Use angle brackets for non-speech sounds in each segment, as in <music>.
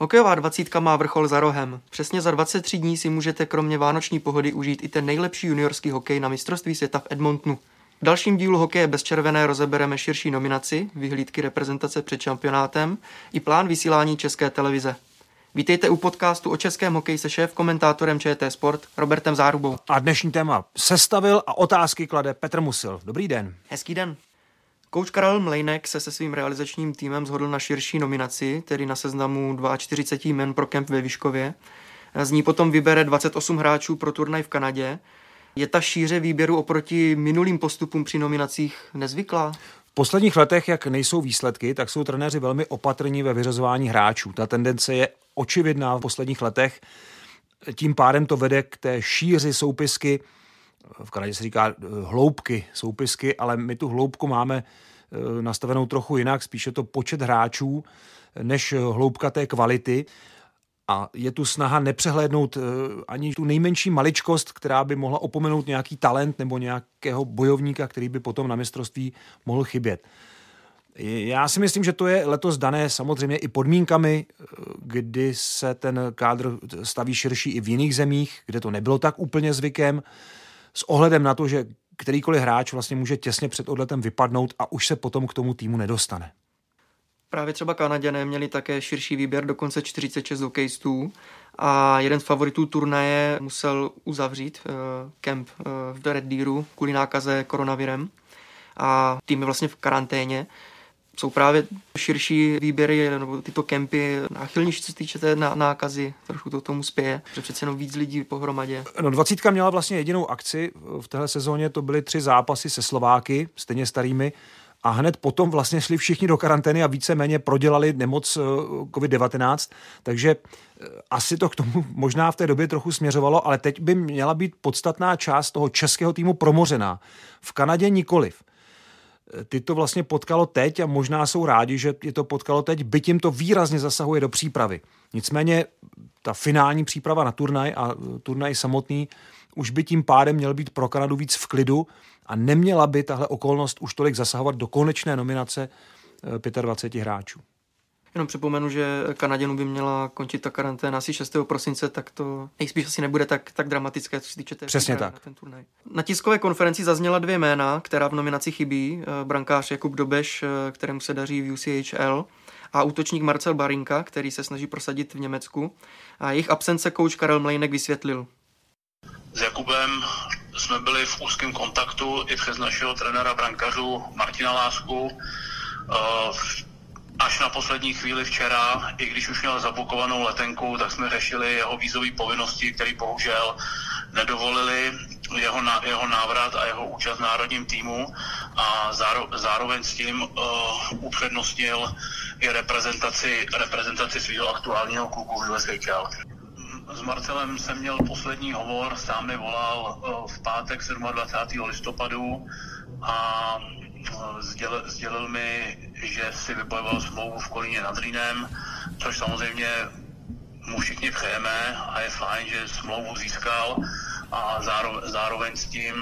Hokejová dvacítka má vrchol za rohem. Přesně za 23 dní si můžete kromě vánoční pohody užít i ten nejlepší juniorský hokej na mistrovství světa v Edmontonu. V dalším dílu Hokeje bez červené rozebereme širší nominaci, vyhlídky reprezentace před šampionátem i plán vysílání české televize. Vítejte u podcastu o českém hokeji se šéf komentátorem ČT Sport Robertem Zárubou. A dnešní téma sestavil a otázky klade Petr Musil. Dobrý den. Hezký den. Kouč Karel Mlejnek se se svým realizačním týmem zhodl na širší nominaci, tedy na seznamu 42 jmen pro kemp ve Výškově. Z ní potom vybere 28 hráčů pro turnaj v Kanadě. Je ta šíře výběru oproti minulým postupům při nominacích nezvyklá? V posledních letech, jak nejsou výsledky, tak jsou trenéři velmi opatrní ve vyřazování hráčů. Ta tendence je očividná v posledních letech. Tím pádem to vede k té šíři soupisky, v Kanadě se říká eh, hloubky soupisky, ale my tu hloubku máme eh, nastavenou trochu jinak, spíše to počet hráčů, než hloubka té kvality. A je tu snaha nepřehlédnout eh, ani tu nejmenší maličkost, která by mohla opomenout nějaký talent nebo nějakého bojovníka, který by potom na mistrovství mohl chybět. Já si myslím, že to je letos dané samozřejmě i podmínkami, kdy se ten kádr staví širší i v jiných zemích, kde to nebylo tak úplně zvykem, s ohledem na to, že kterýkoliv hráč vlastně může těsně před odletem vypadnout a už se potom k tomu týmu nedostane. Právě třeba Kanaděné měli také širší výběr, dokonce 46 hokejistů a jeden z favoritů turnaje musel uzavřít uh, kemp uh, v Red Deeru kvůli nákaze koronavirem a tým je vlastně v karanténě. Jsou právě širší výběry nebo tyto kempy náchylnější, co se týče té nákazy, trošku to tomu spěje, že přece jenom víc lidí pohromadě. No, dvacítka měla vlastně jedinou akci v téhle sezóně, to byly tři zápasy se Slováky, stejně starými, a hned potom vlastně šli všichni do karantény a víceméně prodělali nemoc eh, COVID-19, takže eh, asi to k tomu <laughs> možná v té době trochu směřovalo, ale teď by měla být podstatná část toho českého týmu promořená. V Kanadě nikoliv. Eh, ty to vlastně potkalo teď a možná jsou rádi, že je to potkalo teď, byť jim to výrazně zasahuje do přípravy. Nicméně ta finální příprava na turnaj a turnaj samotný už by tím pádem měl být pro Kanadu víc v klidu a neměla by tahle okolnost už tolik zasahovat do konečné nominace 25 hráčů. Jenom připomenu, že Kanaděnu by měla končit ta karanténa asi 6. prosince, tak to nejspíš asi nebude tak, tak dramatické, co se týče té Přesně tak. na ten turnaj. Na tiskové konferenci zazněla dvě jména, která v nominaci chybí. Brankář Jakub Dobeš, kterému se daří v UCHL, a útočník Marcel Barinka, který se snaží prosadit v Německu. A jejich absence kouč Karel Mlejnek vysvětlil. S Jakubem jsme byli v úzkém kontaktu i přes našeho trenéra brankařů Martina Lásku. Až na poslední chvíli včera, i když už měl zabukovanou letenku, tak jsme řešili jeho vízové povinnosti, které bohužel nedovolili jeho, na, jeho návrat a jeho účast v národním týmu a záro, zároveň s tím uh, upřednostnil i reprezentaci, reprezentaci svého aktuálního klubu v USHL. S Marcelem jsem měl poslední hovor, sám mi volal uh, v pátek 27. listopadu a uh, sdělil, sdělil mi, že si vybojoval smlouvu v Kolíně nad Rýnem, což samozřejmě mu všichni přejeme a je fajn, že smlouvu získal a zároveň, zároveň s tím,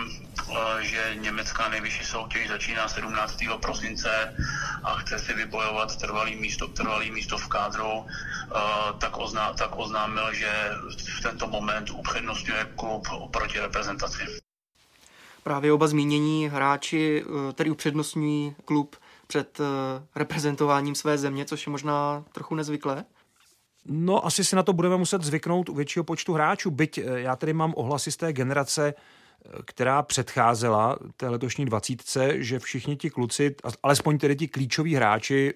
eh, že německá nejvyšší soutěž začíná 17. prosince a chce si vybojovat trvalý místo, trvalý místo v kádru, eh, tak, ozná, tak oznámil, že v tento moment upřednostňuje klub oproti reprezentaci. Právě oba zmínění hráči eh, tedy upřednostňují klub před reprezentováním své země, což je možná trochu nezvyklé. No, asi si na to budeme muset zvyknout u většího počtu hráčů. Byť eh, já tady mám ohlasy z té generace, eh, která předcházela té letošní dvacítce, že všichni ti kluci, alespoň tedy ti klíčoví hráči,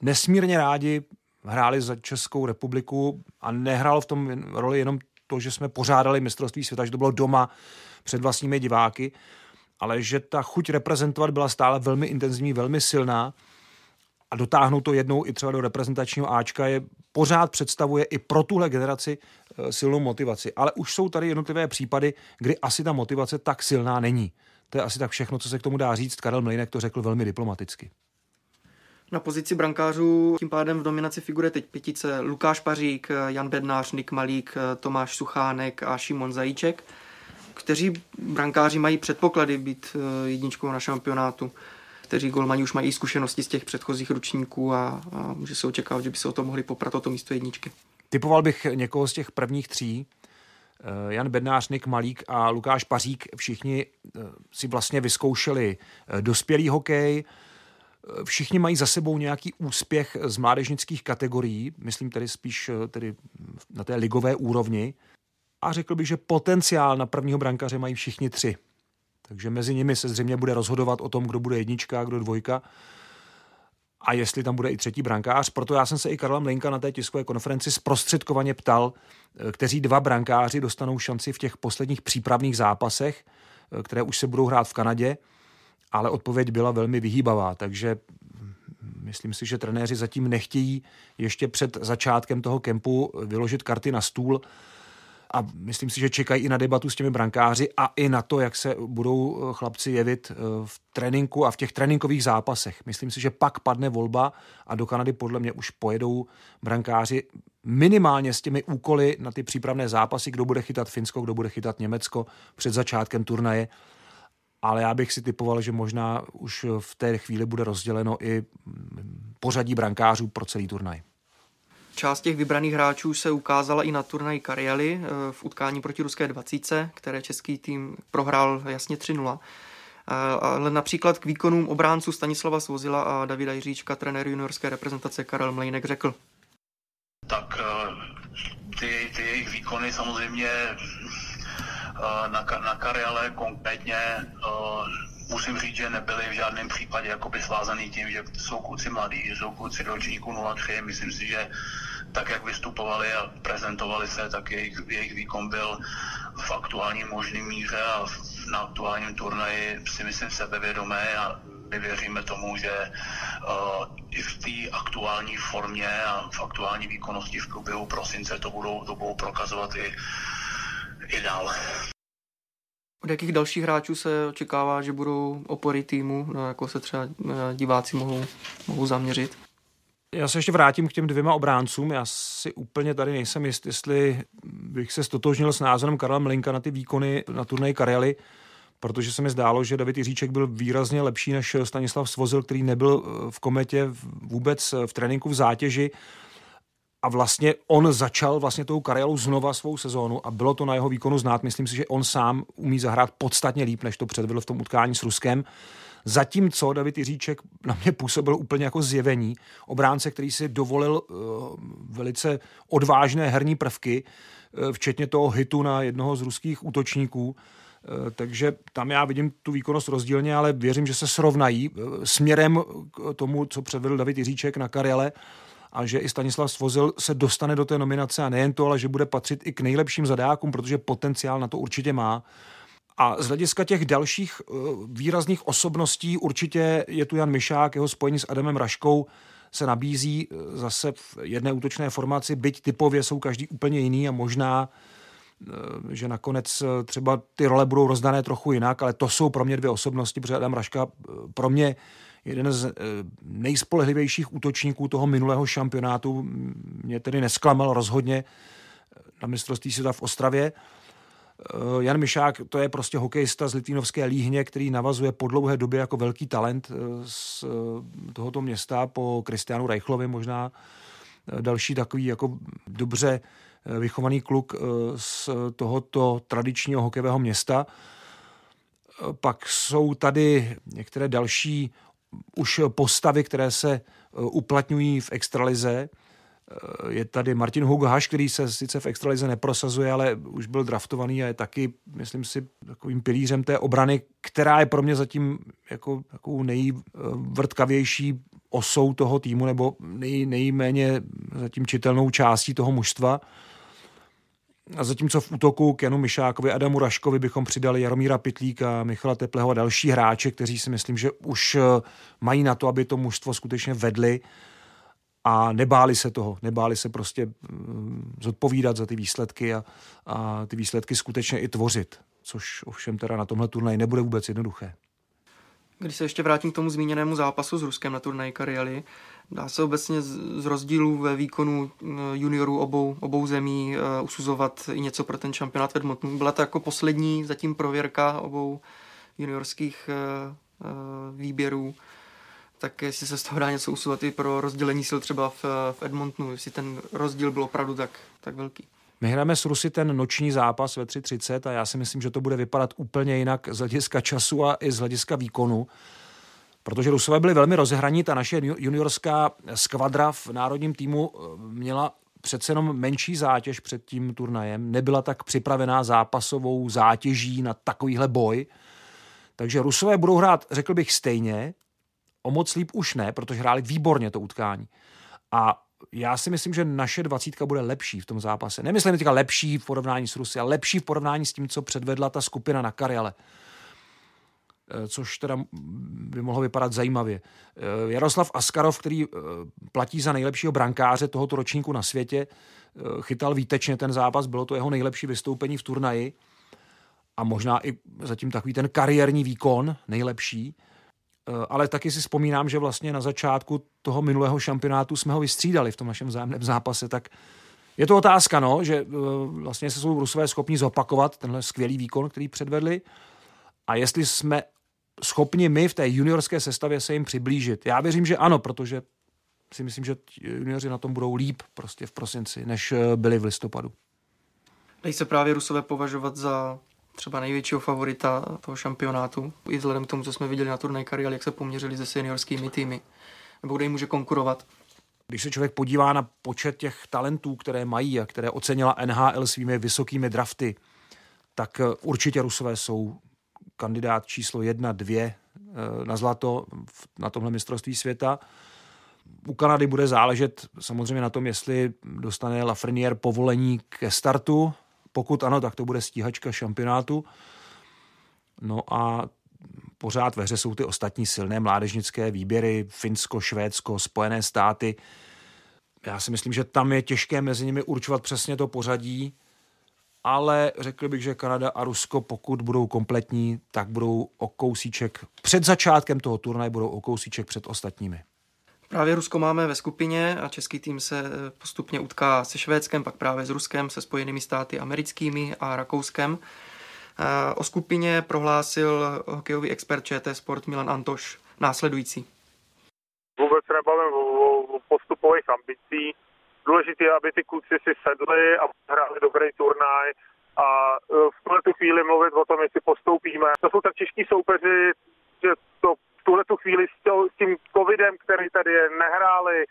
nesmírně rádi hráli za Českou republiku a nehrálo v tom roli jenom to, že jsme pořádali mistrovství světa, že to bylo doma před vlastními diváky, ale že ta chuť reprezentovat byla stále velmi intenzivní, velmi silná a dotáhnout to jednou i třeba do reprezentačního Ačka je pořád představuje i pro tuhle generaci eh, silnou motivaci. Ale už jsou tady jednotlivé případy, kdy asi ta motivace tak silná není. To je asi tak všechno, co se k tomu dá říct. Karel Mlejnek to řekl velmi diplomaticky. Na pozici brankářů tím pádem v nominaci figuruje teď pětice Lukáš Pařík, Jan Bednář, Nik Malík, Tomáš Suchánek a Šimon Zajíček, kteří brankáři mají předpoklady být eh, jedničkou na šampionátu kteří golmani už mají zkušenosti z těch předchozích ročníků a, a může se očekávat, že by se o to mohli poprat o to místo jedničky. Typoval bych někoho z těch prvních tří, eh, Jan Bednář, Nik Malík a Lukáš Pařík, všichni eh, si vlastně vyzkoušeli dospělý hokej, Všichni mají za sebou nějaký úspěch z mládežnických kategorií, myslím tedy spíš tedy na té ligové úrovni. A řekl bych, že potenciál na prvního brankaře mají všichni tři. Takže mezi nimi se zřejmě bude rozhodovat o tom, kdo bude jednička kdo dvojka. A jestli tam bude i třetí brankář. Proto já jsem se i Karla Mlinka na té tiskové konferenci zprostředkovaně ptal, kteří dva brankáři dostanou šanci v těch posledních přípravných zápasech, které už se budou hrát v Kanadě ale odpověď byla velmi vyhýbavá, takže myslím si, že trenéři zatím nechtějí ještě před začátkem toho kempu vyložit karty na stůl a myslím si, že čekají i na debatu s těmi brankáři a i na to, jak se budou chlapci jevit eh, v tréninku a v těch tréninkových zápasech. Myslím si, že pak padne volba a do Kanady podle mě už pojedou brankáři minimálně s těmi úkoly na ty přípravné zápasy, kdo bude chytat Finsko, kdo bude chytat Německo před začátkem turnaje ale já bych si typoval, že možná už v té chvíli bude rozděleno i pořadí brankářů pro celý turnaj. Část těch vybraných hráčů se ukázala i na turnaji Kariely eh, v utkání proti ruské 20, které český tým prohrál jasně 3-0. Eh, ale například k výkonům obránců Stanislava Svozila a Davida Jiříčka trenér juniorské reprezentace Karel Mlejnek řekl. Tak eh, ty, ty jejich výkony samozřejmě na, na Kariale konkrétně musím říct, že nebyli v žádném případě jakoby svázaný tím, že jsou kluci mladí, že jsou kluci ročníku 03. Myslím si, že tak, jak vystupovali a prezentovali se, tak jejich, jejich výkon byl v aktuálním možném míře a na aktuálním turnaji si myslím sebevědomé a my věříme tomu, že uh, i v té aktuální formě a v aktuální výkonnosti v průběhu prosince to budou, to budou prokazovat i i dál. Od jakých dalších hráčů se očekává, že budou opory týmu, no, jako se třeba eh, diváci mohou, mohou zaměřit? Já se ještě vrátím k těm dvěma obráncům. Já si úplně tady nejsem jist, jestli bych se stotožnil s názorem Karla Mlinka na ty výkony na turnaji Karely, protože se mi zdálo, že David Jiříček byl výrazně lepší než Stanislav Svozil, který nebyl v kometě vůbec v tréninku v zátěži a vlastně on začal vlastně tou Karelou znova svou sezónu a bylo to na jeho výkonu znát. Myslím si, že on sám umí zahrát podstatně líp, než to předvedl v tom utkání s Ruskem. Zatímco David Jiříček na mě působil úplně jako zjevení. Obránce, který si dovolil uh, velice odvážné herní prvky, uh, včetně toho hitu na jednoho z ruských útočníků. Uh, takže tam já vidím tu výkonnost rozdílně, ale věřím, že se srovnají směrem k tomu, co předvedl David Jiříček na Karele a že i Stanislav Svozil se dostane do té nominace a nejen to, ale že bude patřit i k nejlepším zadákům, protože potenciál na to určitě má. A z hlediska těch dalších eh, výrazných osobností určitě je tu Jan Mišák, jeho spojení s Adamem Raškou se nabízí eh, zase v jedné útočné formaci, byť typově jsou každý úplně jiný a možná eh, že nakonec třeba ty role budou rozdané trochu jinak, ale to jsou pro mě dvě osobnosti, protože Adam Raška pro mě jeden z eh, nejspolehlivějších útočníků toho minulého šampionátu. Mě tedy nesklamal rozhodně na mistrovství světa v Ostravě. Eh, Jan Mišák, to je prostě hokejista z Litvínovské líhně, který navazuje po dlouhé době jako velký talent eh, z tohoto města po Kristianu Reichlovi možná další takový jako dobře vychovaný kluk z tohoto tradičního hokejového města. Pak jsou tady některé další už postavy, které se eh, uplatňují v extralize. Eh, je tady Martin Hughaš, který se sice v extralize neprosazuje, ale už byl draftovaný a je taky, myslím si, takovým pilířem té obrany, která je pro mě zatím jako takovou nejvrtkavější osou toho týmu nebo nej, nejméně zatím čitelnou částí toho mužstva. A zatímco v útoku k Janu Mišákovi, Adamu Raškovi bychom přidali Jaromíra Pitlíka, Michala Tepleho a další hráče, kteří si myslím, že už mají na to, aby to mužstvo skutečně vedli a nebáli se toho, nebáli se prostě mm, zodpovídat za ty výsledky a, a ty výsledky skutečně i tvořit, což ovšem teda na tomhle turnaji nebude vůbec jednoduché. Když se ještě vrátím k tomu zmíněnému zápasu s Ruskem na turnaji Kariali, dá se obecně z rozdílů ve výkonu juniorů obou, obou zemí uh, usuzovat i něco pro ten šampionát Edmontonu. Byla to jako poslední zatím prověrka obou juniorských uh, uh, výběrů tak jestli se z toho dá něco usovat i pro rozdělení sil třeba v, v Edmontonu, jestli ten rozdíl byl opravdu tak, tak velký. My hrajeme s Rusy ten noční zápas ve 3.30 a já si myslím, že to bude vypadat úplně jinak z hlediska času a i z hlediska výkonu. Protože Rusové byli velmi rozehraní, ta naše juniorská skvadra v národním týmu eh, měla přece jenom menší zátěž před tím turnajem, nebyla tak připravená zápasovou zátěží na takovýhle boj. Takže Rusové budou hrát, řekl bych, stejně, O moc líp už ne, protože hráli výborně to utkání. A já si myslím, že naše dvacítka bude lepší v tom zápase. Nemyslím teďka lepší v porovnání s Rusy, ale lepší v porovnání s tím, co předvedla ta skupina na Karjale. Eh, což teda by mohlo vypadat zajímavě. Eh, Jaroslav Askarov, který eh, platí za nejlepšího brankáře tohoto ročníku na světě, chytal výtečně ten zápas, bylo to jeho nejlepší vystoupení v turnaji a možná i zatím takový ten kariérní výkon nejlepší. Eh, ale taky si vzpomínám, že vlastně na začátku toho minulého šampionátu jsme ho vystřídali v tom našem vzájemném zápase, tak je to otázka, no, že eh, vlastně se jsou Rusové schopni zopakovat tenhle skvělý výkon, který předvedli a jestli jsme schopni my v té juniorské sestavě se jim přiblížit. Já věřím, že ano, protože si myslím, že junioři na tom budou líp prostě v prosinci, než eh, byli v listopadu. Dají se právě Rusové považovat za třeba největšího favorita toho šampionátu, i vzhledem k tomu, co jsme viděli na turnaj Karial, jak se poměřili se seniorskými týmy, nebo kde jim může konkurovat. Když se člověk podívá na počet těch talentů, které mají a které ocenila NHL svými vysokými drafty, tak eh, určitě Rusové jsou kandidát číslo jedna, dvě eh, na zlato na tomhle mistrovství světa. U Kanady bude záležet samozřejmě na tom, jestli dostane Lafreniere povolení ke startu pokud ano, tak to bude stíhačka šampionátu. No a pořád ve hře jsou ty ostatní silné mládežnické výběry, Finsko, Švédsko, Spojené státy. Já si myslím, že tam je těžké mezi nimi určovat přesně to pořadí, ale řekl bych, že Kanada a Rusko, pokud budou kompletní, tak budou o kousíček před začátkem toho turnaje budou o kousíček před ostatními. Právě Rusko máme ve skupině a český tým se eh, postupně utká se Švédskem, pak právě s Ruskem, se Spojenými státy americkými a Rakouskem. Eh, o skupině prohlásil hokejový expert ČT Sport Milan Antoš následující. Vůbec nebavím o postupových ambicí. Důležité je, aby ty kluci si sedli a hráli dobrý turnaj a eh, v tuhle chvíli mluvit o tom, jestli postoupíme. To jsou tak těžký soupeři, že to v tuhle tu chvíli s, tím covidem, který tady je, nehráli,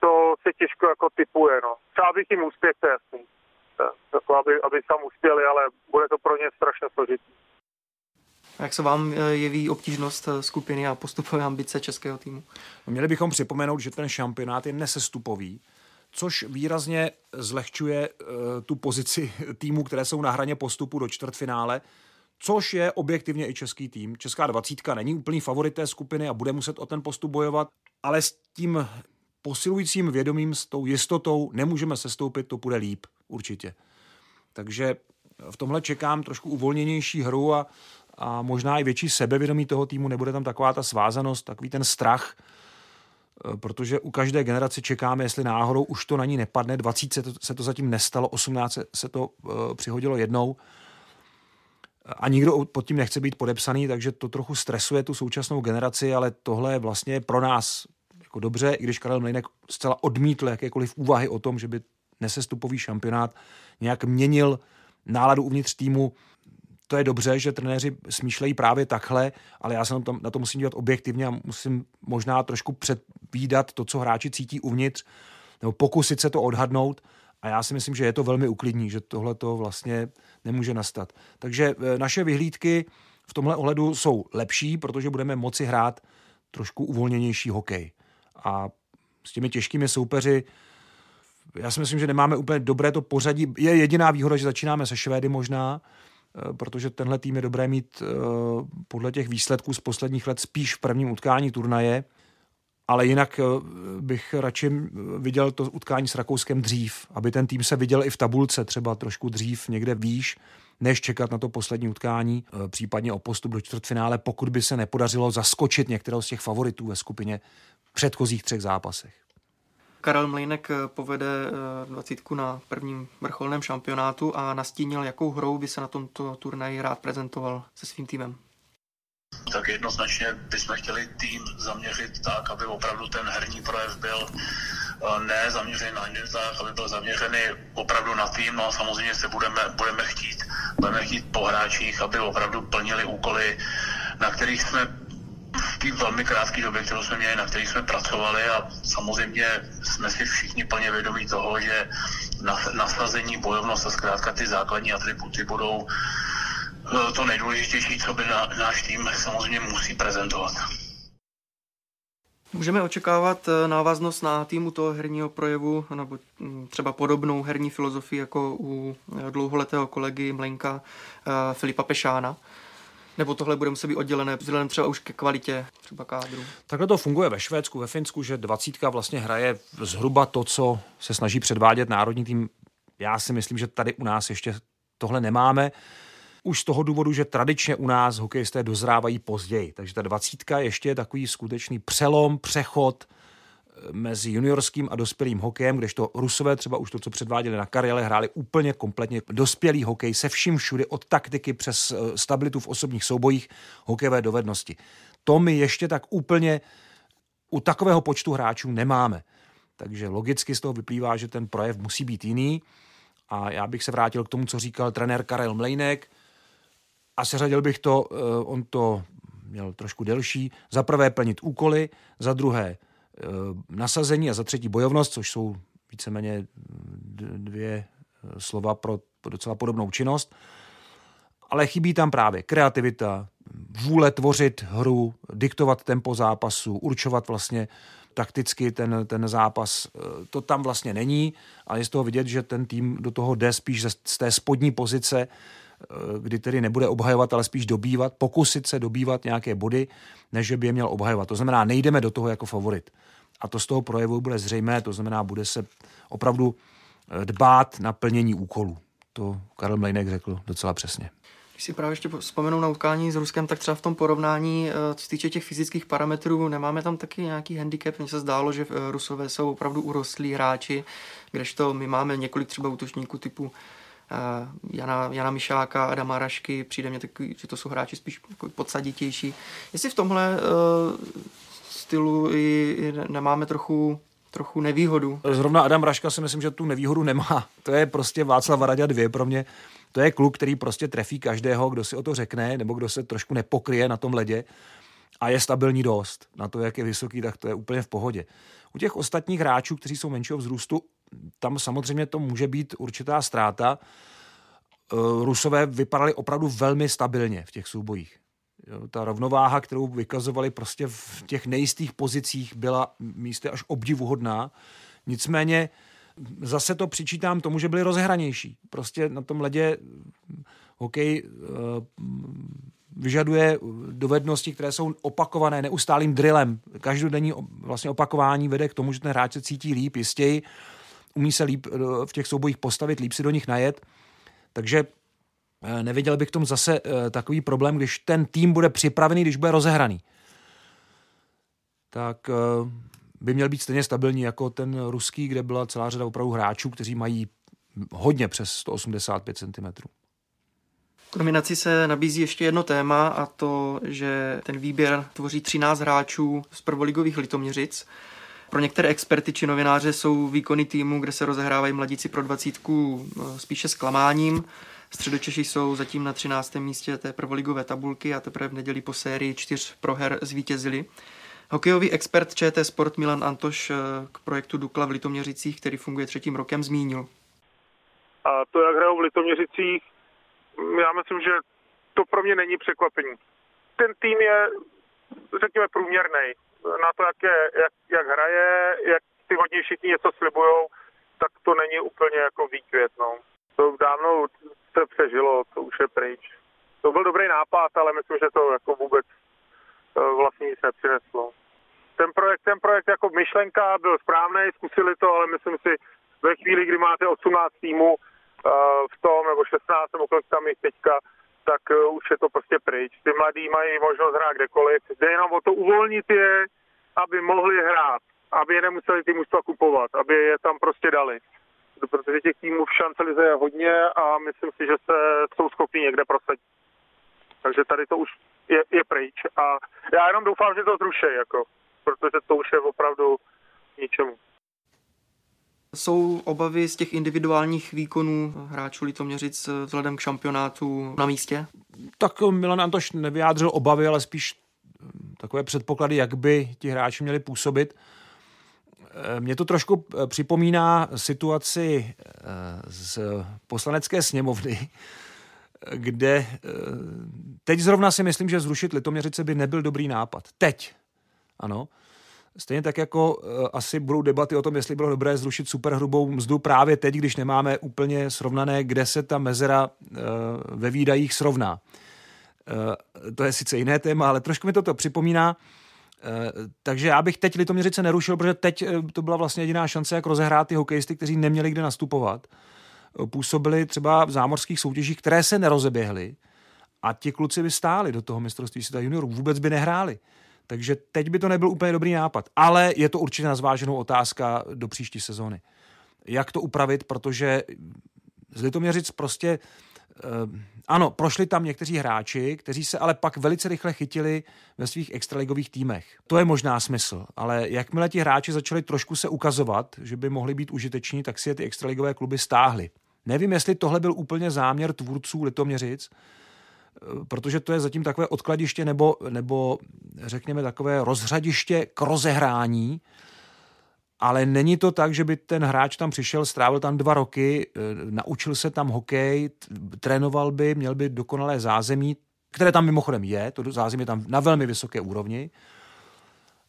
to se těžko jako typuje. No. Třeba bych jim úspěch, to je jasný. Jako aby, aby tam uspěli, ale bude to pro ně strašně složitý. Jak se vám eh, jeví obtížnost eh, skupiny a postupové ambice českého týmu? No, měli bychom připomenout, že ten šampionát je nesestupový, což výrazně zlehčuje uh, tu pozici <laughs> týmů, které jsou na hraně postupu do čtvrtfinále což je objektivně i český tým. Česká dvacítka není úplný favorit té skupiny a bude muset o ten postup bojovat, ale s tím posilujícím vědomím, s tou jistotou nemůžeme sestoupit, to bude líp, určitě. Takže v tomhle čekám trošku uvolněnější hru a, a možná i větší sebevědomí toho týmu, nebude tam taková ta svázanost, takový ten strach, protože u každé generace čekáme, jestli náhodou už to na ní nepadne. 20 se to, se to zatím nestalo, 18 se to uh, přihodilo jednou a nikdo pod tím nechce být podepsaný, takže to trochu stresuje tu současnou generaci, ale tohle je vlastně pro nás jako dobře, i když Karel Mlejnek zcela odmítl jakékoliv úvahy o tom, že by nesestupový šampionát nějak měnil náladu uvnitř týmu. To je dobře, že trenéři smýšlejí právě takhle, ale já se na to, na to musím dívat objektivně a musím možná trošku předvídat to, co hráči cítí uvnitř, nebo pokusit se to odhadnout a já si myslím, že je to velmi uklidní, že tohle to vlastně nemůže nastat. Takže e, naše vyhlídky v tomhle ohledu jsou lepší, protože budeme moci hrát trošku uvolněnější hokej. A s těmi těžkými soupeři já si myslím, že nemáme úplně dobré to pořadí. Je jediná výhoda, že začínáme se Švédy možná, protože tenhle tým je dobré mít podle těch výsledků z posledních let spíš v prvním utkání turnaje, ale jinak bych radši viděl to utkání s Rakouskem dřív, aby ten tým se viděl i v tabulce třeba trošku dřív, někde výš, než čekat na to poslední utkání, případně o postup do čtvrtfinále, pokud by se nepodařilo zaskočit některého z těch favoritů ve skupině v předchozích třech zápasech. Karel Mlejnek eh, povede eh, dvacítku na prvním vrcholném šampionátu a nastínil, jakou hrou by se na tomto turnaji rád prezentoval se svým týmem. Tak jednoznačně bychom chtěli tým zaměřit tak, aby opravdu ten herní projev byl eh, ne zaměřený na individuálech, aby byl zaměřený opravdu na tým, no a samozřejmě se budeme, budeme chtít, budeme chtít po hráčích, aby opravdu plnili úkoly, na kterých jsme v té velmi krátké době, kterou jsme měli, na který jsme pracovali a samozřejmě jsme si všichni plně vědomí toho, že nasazení, bojovnost a zkrátka ty základní atributy budou eh, to nejdůležitější, co by náš tým samozřejmě musí prezentovat. Můžeme očekávat eh, návaznost na týmu toho herního projevu nebo hm, třeba podobnou herní filozofii jako u eh, dlouholetého kolegy Mlenka Filipa Pešána? Nebo tohle bude muset být oddělené vzhledem třeba už ke kvalitě třeba kádru? Takhle to funguje ve Švédsku, ve Finsku, že dvacítka vlastně hraje zhruba to, co se snaží předvádět národní tým. Já si myslím, že tady u nás ještě tohle nemáme. Už z toho důvodu, že tradičně u nás hokejisté dozrávají později. Takže ta dvacítka ještě je takový skutečný přelom, přechod – mezi juniorským a dospělým hokejem, kdežto Rusové třeba už to, co předváděli na kariéle, hráli úplně kompletně dospělý hokej se vším všude, od taktiky přes eh, stabilitu v osobních soubojích, hokejové dovednosti. To my ještě tak úplně u takového počtu hráčů nemáme. Takže logicky z toho vyplývá, že ten projev musí být jiný. A já bych se vrátil k tomu, co říkal trenér Karel Mlejnek. A seřadil bych to, eh, on to měl trošku delší, za prvé plnit úkoly, za druhé nasazení a za třetí bojovnost, což jsou víceméně dvě eh, slova pro docela podobnou činnost. Ale chybí tam právě kreativita, vůle tvořit hru, diktovat tempo zápasu, určovat vlastně takticky ten, ten zápas. Eh, to tam vlastně není a je z toho vidět, že ten tým do toho jde spíš z té spodní pozice, kdy tedy nebude obhajovat, ale spíš dobývat, pokusit se dobývat nějaké body, než by je měl obhajovat. To znamená, nejdeme do toho jako favorit a to z toho projevu bude zřejmé, to znamená, bude se opravdu eh, dbát na plnění úkolů. To Karel Mlejnek řekl docela přesně. Když si právě ještě vzpomenu na utkání s Ruskem, tak třeba v tom porovnání, eh, co se týče těch fyzických parametrů, nemáme tam taky nějaký handicap. Mně se zdálo, že eh, Rusové jsou opravdu urostlí hráči, kdežto my máme několik třeba útočníků typu Jana, Jana Mišáka, Adama Rašky, přijde mě takový, že to jsou hráči spíš podsaditější. Jestli v tomhle stylu i, i nemáme trochu trochu nevýhodu. Zrovna Adam Raška si myslím, že tu nevýhodu nemá. <laughs> To je prostě Václav Radě dvě pro mě. To je kluk, který prostě trefí každého, kdo si o to řekne, nebo kdo se trošku nepokryje na tom ledě a je stabilní dost. Na to, jak je vysoký, tak to je úplně v pohodě. U těch ostatních hráčů, kteří jsou menšího vzrůstu, tam samozřejmě to může být určitá ztráta. Eh, Rusové vypadali opravdu velmi stabilně v těch soubojích. Ta rovnováha, kterou vykazovali prostě v těch nejistých pozicích, byla místy až obdivuhodná. Nicméně zase to přičítám tomu, že byli rozehranější. Prostě na tom ledě hokej uh, vyžaduje dovednosti, které jsou opakované neustálým drillem. Každodenní vlastně opakování vede k tomu, že ten hráč se cítí líp, jistěji, umí se líp eh, v těch soubojích postavit, líp si do nich najet. Takže Eh, neviděl bych tom zase eh, takový problém, když ten tým bude připravený, když bude rozehraný. Tak by měl být stejně stabilní jako ten ruský, kde byla celá řada opravdu hráčů, kteří mají hodně přes 185 cm. K nominaci se nabízí ještě jedno téma a to, že ten výběr tvoří 13 hráčů z prvoligových Litoměřic. Pro některé experty či novináře jsou výkony týmu, kde se rozehrávají mladíci pro dvacítku spíše zklamáním. Středočeši jsou zatím na 13. místě té prvoligové tabulky a teprve v neděli po sérii čtyř proher zvítězili. Hokejový expert ČT Sport Milan Antoš eh, k projektu Dukla v Litoměřicích, který funguje třetím rokem, zmínil. A to, jak hrajou v Litoměřicích, já myslím, že to pro mě není překvapení. Ten tým je, řekněme, průměrný. Na to, jak, je, jak, jak hraje, jak ty hodně všichni něco slibujou, tak to není úplně jako výkvět, no. To dávno se přežilo, to už je pryč. To byl dobrý nápad, ale myslím, že to jako vůbec eh, vlastně nic nepřineslo. Ten projekt, ten projekt jako myšlenka byl správný, zkusili to, ale myslím si, ve chvíli, kdy máte 18 týmů uh, v tom, nebo 16, nebo kolik tam je teďka, tak uh, už je to prostě pryč. Ty mladí mají možnost hrát kdekoliv. Jde jenom o to uvolnit je, aby mohli hrát, aby je nemuseli ty mužstva kupovat, aby je tam prostě dali. Protože těch týmů v šance lize je hodně a myslím si, že se jsou schopni někde prosadit. Takže tady to už je, je pryč. A já jenom doufám, že to zruší, jako, protože to už je opravdu ničemu. Jsou obavy z těch individuálních výkonů hráčů Litoměřic vzhledem k šampionátu na místě? Tak Milan Antoš nevyjádřil obavy, ale spíš hm, takové předpoklady, jak by ti hráči měli působit. Eh, mě to trošku eh, připomíná situaci eh, z poslanecké sněmovny, <laughs> kde teď zrovna si myslím, že zrušit Litoměřice by nebyl dobrý nápad. Teď. Ano. Stejně tak jako uh, asi budou debaty o tom, jestli bylo dobré zrušit superhrubou mzdu právě teď, když nemáme úplně srovnané, kde se ta mezera uh, ve výdajích srovná. Uh, to je sice jiné téma, ale trošku mi to to připomíná. Uh, takže já bych teď Litoměřice nerušil, protože teď uh, to byla vlastně jediná šance, jak rozehrát ty hokejisty, kteří neměli kde nastupovat. Uh, působili třeba v zámořských soutěžích, které se nerozeběhly a ti kluci by stáli do toho mistrovství světa juniorů, vůbec by nehráli. Takže teď by to nebyl úplně dobrý nápad. Ale je to určitě na zváženou otázka do příští sezóny. Jak to upravit, protože z Litoměřic prostě Uh, ano, prošli tam někteří hráči, kteří se ale pak velice rychle chytili ve svých extraligových týmech. To je možná smysl, ale jakmile ti hráči začali trošku se ukazovat, že by mohli být užiteční, tak si je ty extraligové kluby stáhly. Nevím, jestli tohle byl úplně záměr tvůrců Litoměřic, protože to je zatím takové odkladiště nebo, nebo řekněme takové rozřadiště k rozehrání, ale není to tak, že by ten hráč tam přišel, strávil tam dva roky, e, naučil se tam hokej, trénoval by, měl by dokonalé zázemí, které tam mimochodem je, to zázemí je tam na velmi vysoké úrovni,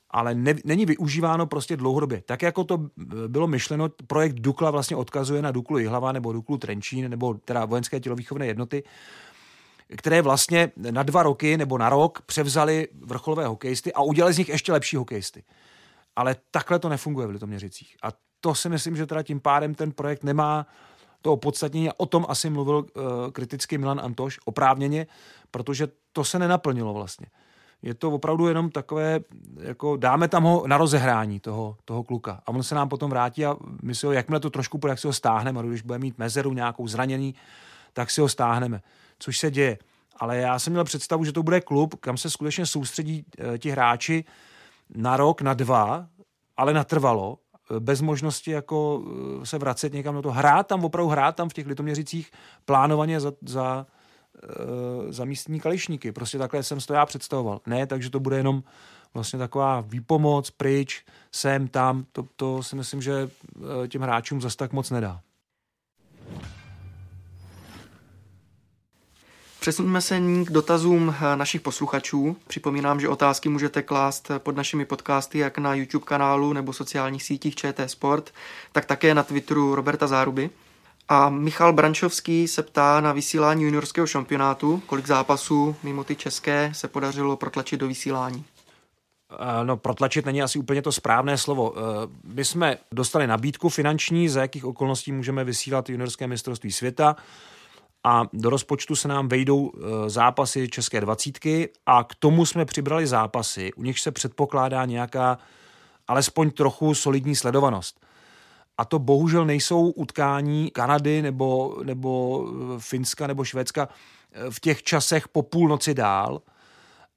ale ne, není využíváno prostě dlouhodobě. Tak jako to bylo myšleno, projekt Dukla vlastně odkazuje na Duklu Jihlava nebo Duklu Trenčín nebo teda vojenské tělovýchovné jednoty, které vlastně na dva roky nebo na rok převzali vrcholové hokejisty a udělali z nich ještě lepší hokejisty. Ale takhle to nefunguje v Litoměřicích. A to si myslím, že teda tím pádem ten projekt nemá to opodstatnění. O tom asi mluvil uh, kriticky Milan Antoš oprávněně, protože to se nenaplnilo vlastně. Je to opravdu jenom takové, jako dáme tam ho na rozehrání toho, toho kluka. A on se nám potom vrátí a my si ho, jakmile to trošku bude, jak si ho stáhneme, a když bude mít mezeru nějakou zranění, tak si ho stáhneme což se děje. Ale já jsem měl představu, že to bude klub, kam se skutečně soustředí e, ti hráči na rok, na dva, ale natrvalo, e, bez možnosti jako e, se vracet někam do toho. Hrát tam, opravdu hrát tam v těch litoměřicích plánovaně za, za, za místní kališníky. Prostě takhle jsem to já představoval. Ne, takže to bude jenom vlastně taková výpomoc, pryč, sem, tam. To, to si myslím, že těm hráčům zase tak moc nedá. Přesuneme se k dotazům eh, našich posluchačů. Připomínám, že otázky můžete klást pod našimi podcasty jak na YouTube kanálu nebo sociálních sítích ČT Sport, tak také na Twitteru Roberta Záruby. A Michal Brančovský se ptá na vysílání juniorského šampionátu, kolik zápasů mimo ty české se podařilo protlačit do vysílání. Eh, no, protlačit není asi úplně to správné slovo. Eh, my jsme dostali nabídku finanční, za jakých okolností můžeme vysílat juniorské mistrovství světa a do rozpočtu se nám vejdou e, zápasy České dvacítky a k tomu jsme přibrali zápasy, u nich se předpokládá nějaká alespoň trochu solidní sledovanost. A to bohužel nejsou utkání Kanady nebo, nebo e, Finska nebo Švédska e, v těch časech po půlnoci dál,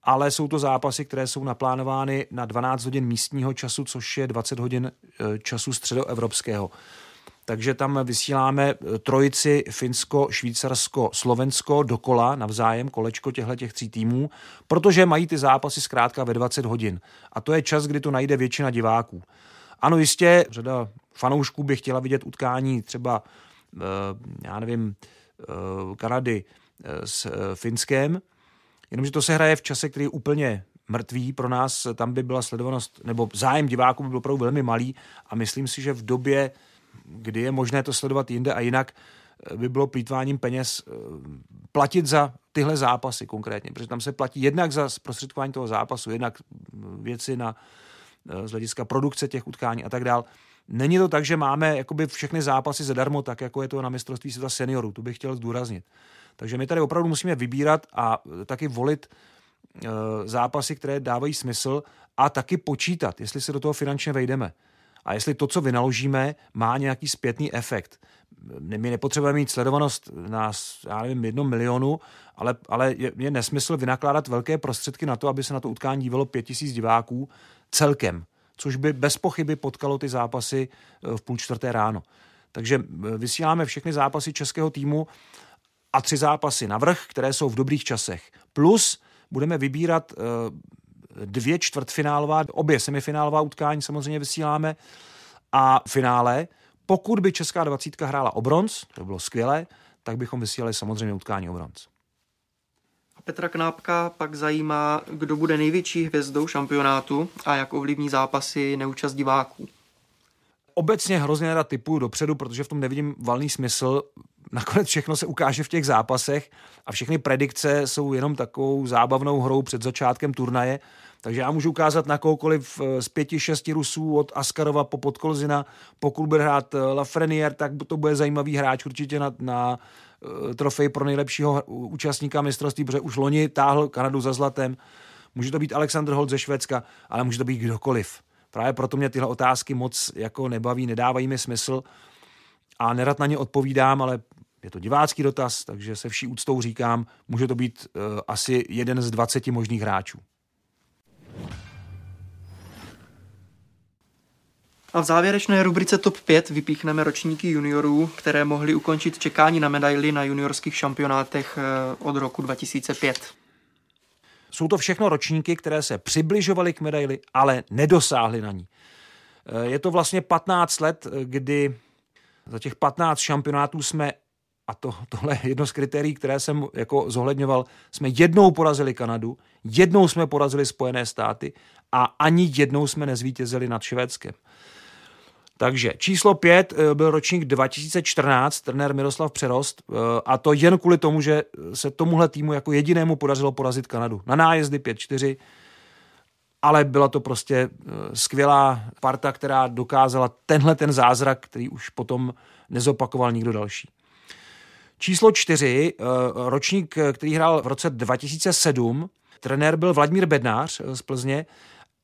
ale jsou to zápasy, které jsou naplánovány na 12 hodin místního času, což je 20 hodin času středoevropského takže tam vysíláme eh, trojici Finsko, Švýcarsko, Slovensko dokola navzájem, kolečko těchto těch tří týmů, protože mají ty zápasy zkrátka ve 20 hodin. A to je čas, kdy to najde většina diváků. Ano, jistě, řada fanoušků by chtěla vidět utkání třeba, eh, já nevím, eh, Kanady s Finskem, jenomže to se hraje v čase, který je úplně mrtvý pro nás, tam by byla sledovanost, nebo zájem diváků by byl opravdu velmi malý a myslím si, že v době kdy je možné to sledovat jinde a jinak eh, by bylo plítváním peněz eh, platit za tyhle zápasy konkrétně, protože tam se platí jednak za zprostředkování toho zápasu, jednak věci na, z hlediska produkce těch utkání a tak dál. Není to tak, že máme jakoby všechny zápasy zadarmo, tak jako je to na mistrovství světa seniorů. Tu bych chtěl zdůraznit. Takže my tady opravdu musíme vybírat a taky volit zápasy, které dávají smysl a taky počítat, jestli se do toho finančně vejdeme. A jestli to, co vynaložíme, má nějaký zpětný efekt. My nepotřebujeme mít sledovanost na, já nevím, jednom milionu, ale, ale je, je nesmysl vynakládat velké prostředky na to, aby se na to utkání dívalo pět tisíc diváků celkem což by bez pochyby potkalo ty zápasy eh, v půl čtvrté ráno. Takže vysíláme všechny zápasy českého týmu a tři zápasy navrh, které jsou v dobrých časech. Plus budeme vybírat eh, dvě čtvrtfinálová, obě semifinálová utkání samozřejmě vysíláme a finále. Pokud by Česká dvacítka hrála o bronz, to by bylo skvělé, tak bychom vysílali samozřejmě utkání o bronz. Petra Knápka pak zajímá, kdo bude největší hvězdou šampionátu a jak ovlivní zápasy neúčast diváků. Obecně hrozně rád typuju dopředu, protože v tom nevidím valný smysl. Nakonec všechno se ukáže v těch zápasech a všechny predikce jsou jenom takovou zábavnou hrou před začátkem turnaje. Takže já můžu ukázat na kohokoliv eh, z pěti, šesti Rusů od Askarova po Podkolzina. Pokud bude hrát eh, Lafreniere, tak to bude zajímavý hráč určitě na, na Eh, trofej pro nejlepšího účastníka mistrovství, protože už loni táhl Kanadu za zlatem. Může to být Alexander Holt ze Švédska, ale může to být kdokoliv. Právě proto mě tyhle otázky moc jako nebaví, nedávají mi smysl a nerad na ně odpovídám, ale je to divácký dotaz, takže se vší úctou říkám, může to být uh, asi jeden z 20 možných hráčů. A v závěrečné rubrice TOP 5 vypíchneme ročníky juniorů, které mohly ukončit čekání na medaily na juniorských šampionátech eh, od roku 2005. Jsou to všechno ročníky, které se přibližovaly k medaili, ale nedosáhly na ní. Eh, je to vlastně 15 let, kdy za těch 15 šampionátů jsme, a to, tohle je jedno z kritérií, které jsem jako zohledňoval, jsme jednou porazili Kanadu, jednou jsme porazili Spojené státy a ani jednou jsme nezvítězili nad Švédskem. Takže číslo pět eh, byl ročník 2014, trenér Miroslav Přerost, eh, a to jen kvůli tomu, že se tomuhle týmu jako jedinému podařilo porazit Kanadu. Na nájezdy 5-4, ale byla to prostě eh, skvělá parta, která dokázala tenhle ten zázrak, který už potom nezopakoval nikdo další. Číslo čtyři, ročník, který hrál v roce 2007, trenér byl Vladimír Bednář z Plzně,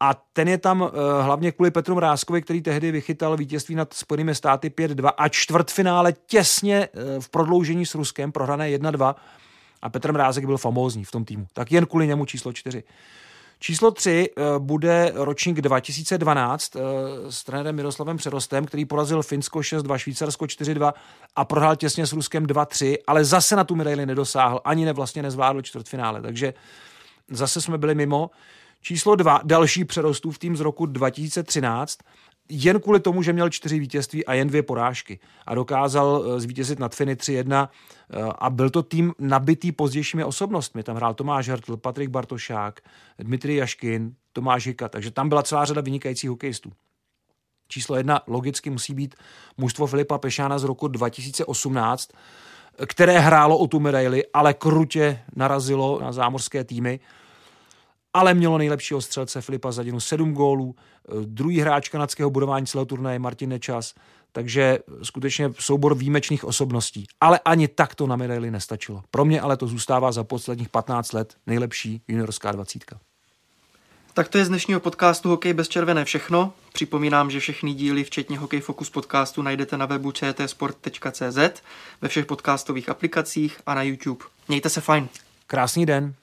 a ten je tam hlavně kvůli Petru Mrázkovi, který tehdy vychytal vítězství nad Spojenými státy 5-2 a čtvrtfinále těsně v prodloužení s Ruskem, prohrané 1-2. A Petr Mrázek byl famózní v tom týmu. Tak jen kvůli němu číslo 4. Číslo 3 uh, eh, bude ročník 2012 uh, s trenérem Miroslavem Přerostem, který porazil Finsko 6-2, Švýcarsko 4-2 a prohrál těsně s Ruskem 2-3, ale zase na tu medaili nedosáhl, ani ne vlastně nezvládl čtvrtfinále. Takže zase jsme byli mimo. Číslo dva, další přerostův tým z roku 2013, jen kvůli tomu, že měl čtyři vítězství a jen dvě porážky a dokázal eh, zvítězit nad Finy 3-1 eh, a byl to tým nabitý pozdějšími osobnostmi. Tam hrál Tomáš Hertl, Patrik Bartošák, Dmitry Jaškin, Tomáš Hika, takže tam byla celá řada vynikajících hokejistů. Číslo jedna logicky musí být mužstvo Filipa Pešána z roku 2018, které hrálo o tu medaili, ale krutě narazilo na zámořské týmy ale mělo nejlepšího střelce Filipa Zadinu 7 gólů, eh, druhý hráč kanadského budování celého turnaje Martin Nečas, takže skutečně soubor výjimečných osobností. Ale ani tak to na medaili nestačilo. Pro mě ale to zůstává za posledních 15 let nejlepší juniorská dvacítka. Tak to je z dnešního podcastu Hokej bez červené všechno. Připomínám, že všechny díly, včetně Hokej Focus podcastu, najdete na webu čtsport.cz, ve všech podcastových aplikacích a na YouTube. Mějte se fajn. Krásný den.